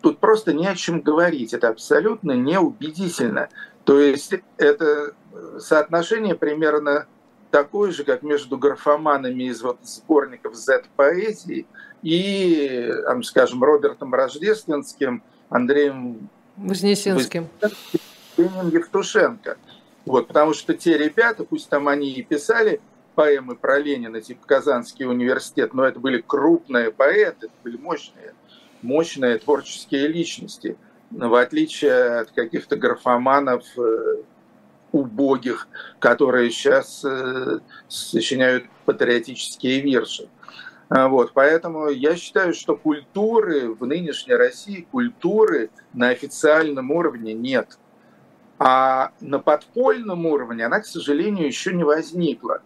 Тут просто не о чем говорить. Это абсолютно неубедительно. То есть это соотношение примерно такое же, как между графоманами из вот сборников Z-поэзии и, скажем, Робертом Рождественским, Андреем Вознесенским. Евтушенко. Вот, потому что те ребята, пусть там они и писали поэмы про Ленина, типа Казанский университет, но это были крупные поэты, это были мощные, мощные творческие личности, в отличие от каких-то графоманов э, убогих, которые сейчас э, сочиняют патриотические вирши. А, вот, поэтому я считаю, что культуры в нынешней России, культуры на официальном уровне нет. А на подпольном уровне она, к сожалению, еще не возникла.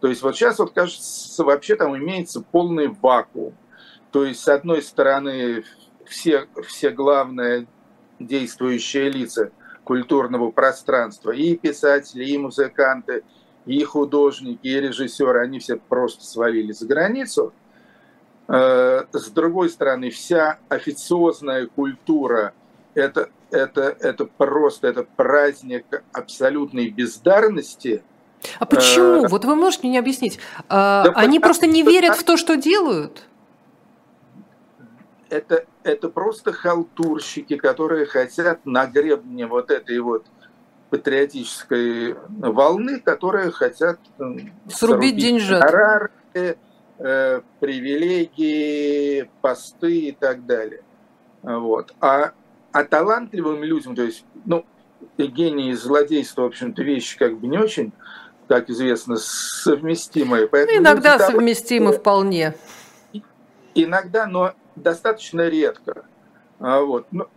То есть вот сейчас, вот кажется, вообще там имеется полный вакуум. То есть, с одной стороны, все, все главные действующие лица культурного пространства, и писатели, и музыканты, и художники, и режиссеры, они все просто свалили за границу – с другой стороны, вся официозная культура это, это, это просто это праздник абсолютной бездарности. А почему? Э, вот вы можете мне объяснить? А, да Они просто не верят в то, что делают? Это, это просто халтурщики, которые хотят на гребне вот этой вот патриотической волны, которые хотят срубить деньжат. Э, привилегии, посты и так далее. Вот. А, а талантливым людям, то есть, ну, гений и злодейство, в общем-то, вещи как бы не очень, как известно, совместимые. Поэтому иногда люди, совместимы да, вполне. Иногда, но достаточно редко. А, вот. Но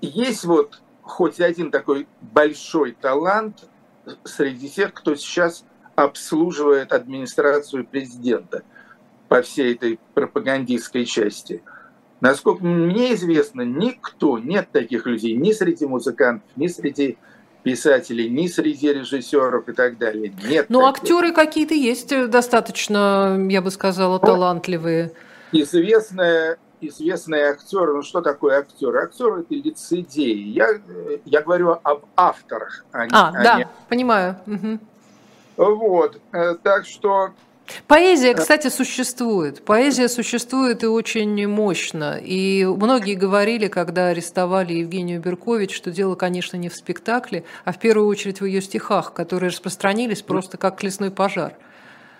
есть вот хоть один такой большой талант среди тех, кто сейчас обслуживает администрацию президента – по всей этой пропагандистской части. Насколько мне известно, никто, нет таких людей ни среди музыкантов, ни среди писателей, ни среди режиссеров и так далее. Нет. Ну, актеры какие-то есть э, достаточно, я бы сказала, ну, талантливые. Известная, известные актеры. Ну, что такое актер? Актер – это лицедеи. Я, я говорю об авторах. А, а да, не... понимаю. Угу. Вот, э, так что Поэзия, кстати, существует. Поэзия существует и очень мощно. И многие говорили, когда арестовали Евгению Беркович, что дело, конечно, не в спектакле, а в первую очередь в ее стихах, которые распространились просто как лесной пожар.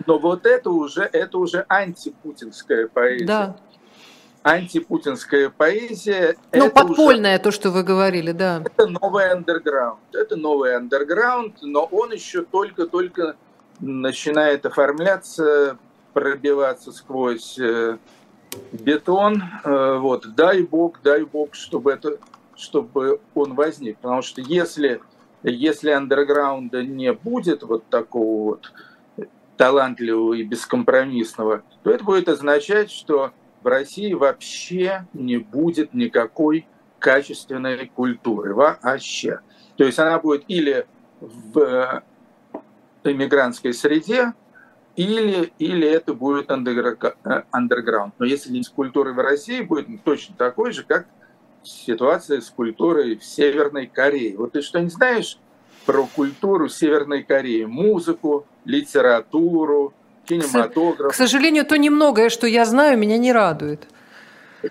Но вот это уже, это уже антипутинская поэзия. Да. Антипутинская поэзия. Ну, подпольная, уже, то, что вы говорили, да. Это новый андерграунд. Это новый андерграунд, но он еще только-только начинает оформляться, пробиваться сквозь э, бетон. Э, вот, дай бог, дай бог, чтобы это, чтобы он возник, потому что если если андерграунда не будет вот такого вот талантливого и бескомпромиссного, то это будет означать, что в России вообще не будет никакой качественной культуры вообще. То есть она будет или в иммигрантской среде, или, или это будет андерграунд. Но если не с культурой в России, будет точно такой же, как ситуация с культурой в Северной Корее. Вот ты что не знаешь про культуру Северной Кореи? Музыку, литературу, кинематограф. К сожалению, то немногое, что я знаю, меня не радует.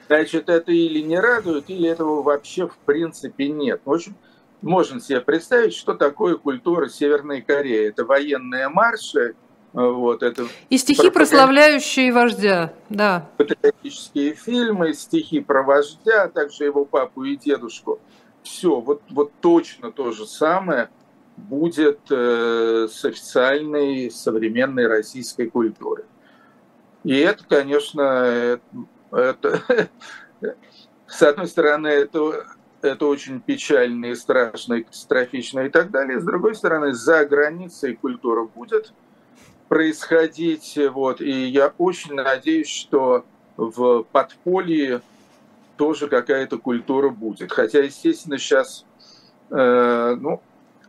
Значит, это или не радует, или этого вообще в принципе нет. В общем, можно себе представить, что такое культура Северной Кореи. Это военные марши, вот, это и стихи, пропаганд... прославляющие вождя, да. Патриотические фильмы, стихи про вождя, а также его папу и дедушку. Все, вот, вот точно то же самое будет э, с официальной современной российской культурой. И это, конечно, это, это с одной стороны, это это очень печально и страшно, и катастрофично и так далее. С другой стороны, за границей культура будет происходить. Вот, и я очень надеюсь, что в подполье тоже какая-то культура будет. Хотя, естественно, сейчас, э, ну,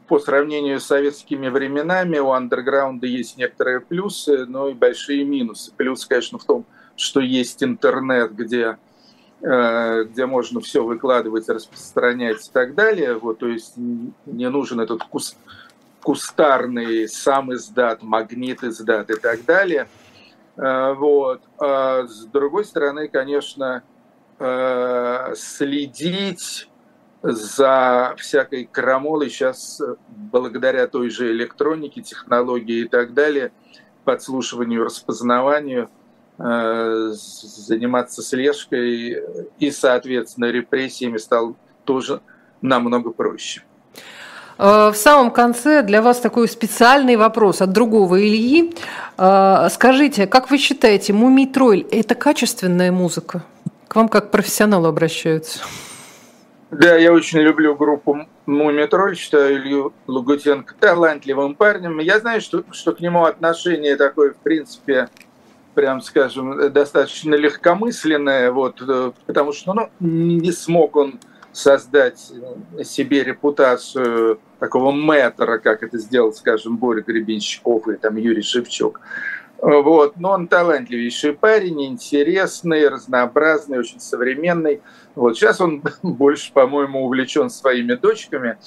по сравнению с советскими временами у андерграунда есть некоторые плюсы, но и большие минусы. Плюс, конечно, в том, что есть интернет, где где можно все выкладывать, распространять и так далее. Вот, то есть не нужен этот куст, кустарный сам издат, магнит издат и так далее. Э, вот. А с другой стороны, конечно, э, следить за всякой крамолой сейчас благодаря той же электронике, технологии и так далее, подслушиванию, распознаванию – Э, заниматься слежкой и, соответственно, репрессиями стал тоже намного проще. Э, в самом конце для вас такой специальный вопрос от другого Ильи. Э, скажите, как вы считаете, «Мумий тролль» – это качественная музыка? К вам как к профессионалу обращаются. Да, я очень люблю группу «Мумий тролль», считаю Илью Лугутенко талантливым парнем. Я знаю, что, что к нему отношение такое, в принципе, прям скажем, достаточно легкомысленное, вот, э, потому что ну, не смог он создать себе репутацию такого мэтра, как это сделал, скажем, Боря Гребенщиков и там Юрий Шевчук. Вот. Но он талантливейший парень, интересный, разнообразный, очень современный. Вот. Сейчас он больше, по-моему, увлечен своими дочками.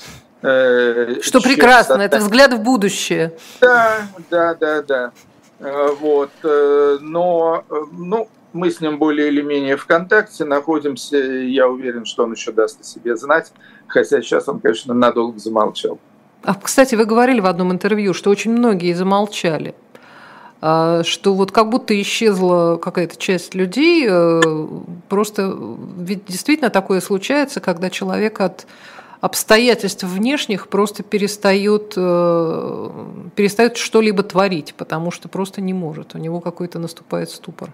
Э, что прекрасно, это взгляд в будущее. Да, да, да, да. Э, вот. Э, но э, ну, мы с ним более или менее в контакте находимся. Я уверен, что он еще даст о себе знать. Хотя сейчас он, конечно, надолго замолчал. А, кстати, вы говорили в одном интервью, что очень многие замолчали а, что вот как будто исчезла какая-то часть людей, просто ведь действительно такое случается, когда человек от обстоятельств внешних просто перестает, э, перестает что-либо творить, потому что просто не может. У него какой-то наступает ступор.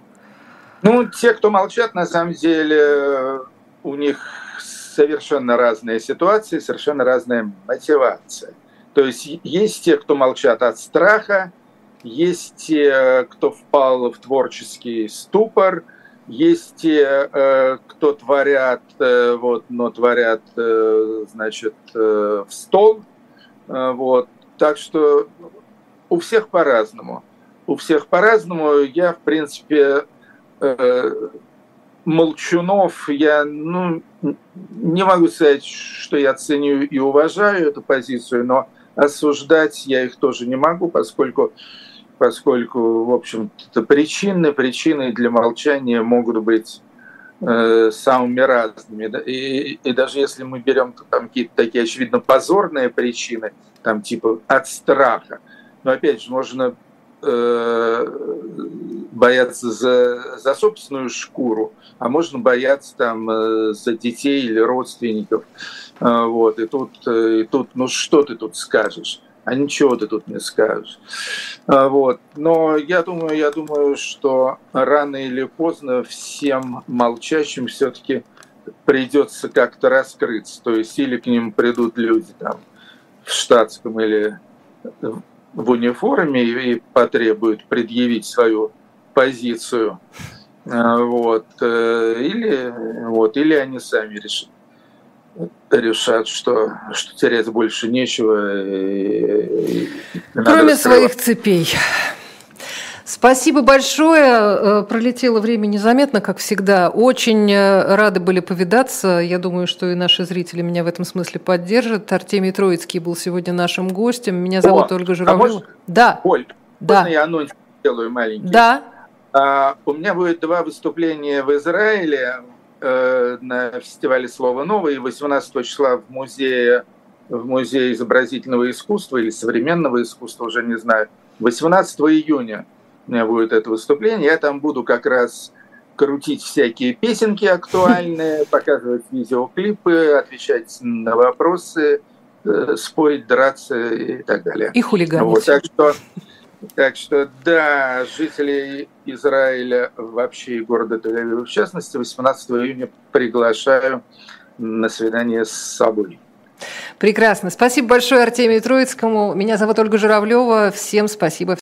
Ну, те, кто молчат, на самом деле, у них совершенно разные ситуации, совершенно разная мотивация. То есть есть те, кто молчат от страха, есть те, кто впал в творческий ступор – есть те, э, кто творят, э, вот, но творят, э, значит, в стол. Вот. Так что у всех по-разному. У всех по-разному. Я, в принципе, Молчунов, я ну, не могу сказать, что я ценю и уважаю эту позицию, но осуждать я их тоже не могу, поскольку, поскольку в общем-то, причины, причины для молчания могут быть э, самыми разными. И, и даже если мы берем там какие-то такие очевидно позорные причины, там типа от страха, но опять же можно Э, бояться за, за собственную шкуру, а можно бояться там э, за детей или родственников. Э, вот. И тут, и тут, ну что ты тут скажешь? А ничего ты тут не скажешь. Вот. Но я думаю, я думаю, что рано или поздно всем молчащим все-таки придется как-то раскрыться. То есть или к ним придут люди там в штатском или в униформе и потребует предъявить свою позицию. А, вот. Э, или, вот, или они сами решат, решат что, что терять больше нечего. И, и Кроме своих цепей. Спасибо большое. Э, пролетело время незаметно, как всегда. Очень э, рады были повидаться. Я думаю, что и наши зрители меня в этом смысле поддержат. Артемий Троицкий был сегодня нашим гостем. Меня зовут О, Ольга Журавлева. А может, да. Оль, да. я анонс сделаю маленький? Да. А, у меня будет два выступления в Израиле на фестивале «Слово новое» 18 числа в музее, в музее изобразительного искусства или современного искусства, уже не знаю, 18 июня у меня будет это выступление. Я там буду как раз крутить всякие песенки актуальные, показывать видеоклипы, отвечать на вопросы, э, спорить, драться и так далее. И хулиганить. Вот, так, что, так что, да, жители Израиля вообще и города тель в частности, 18 июня приглашаю на свидание с собой. Прекрасно. Спасибо большое Артемию Троицкому. Меня зовут Ольга Журавлева. Всем спасибо.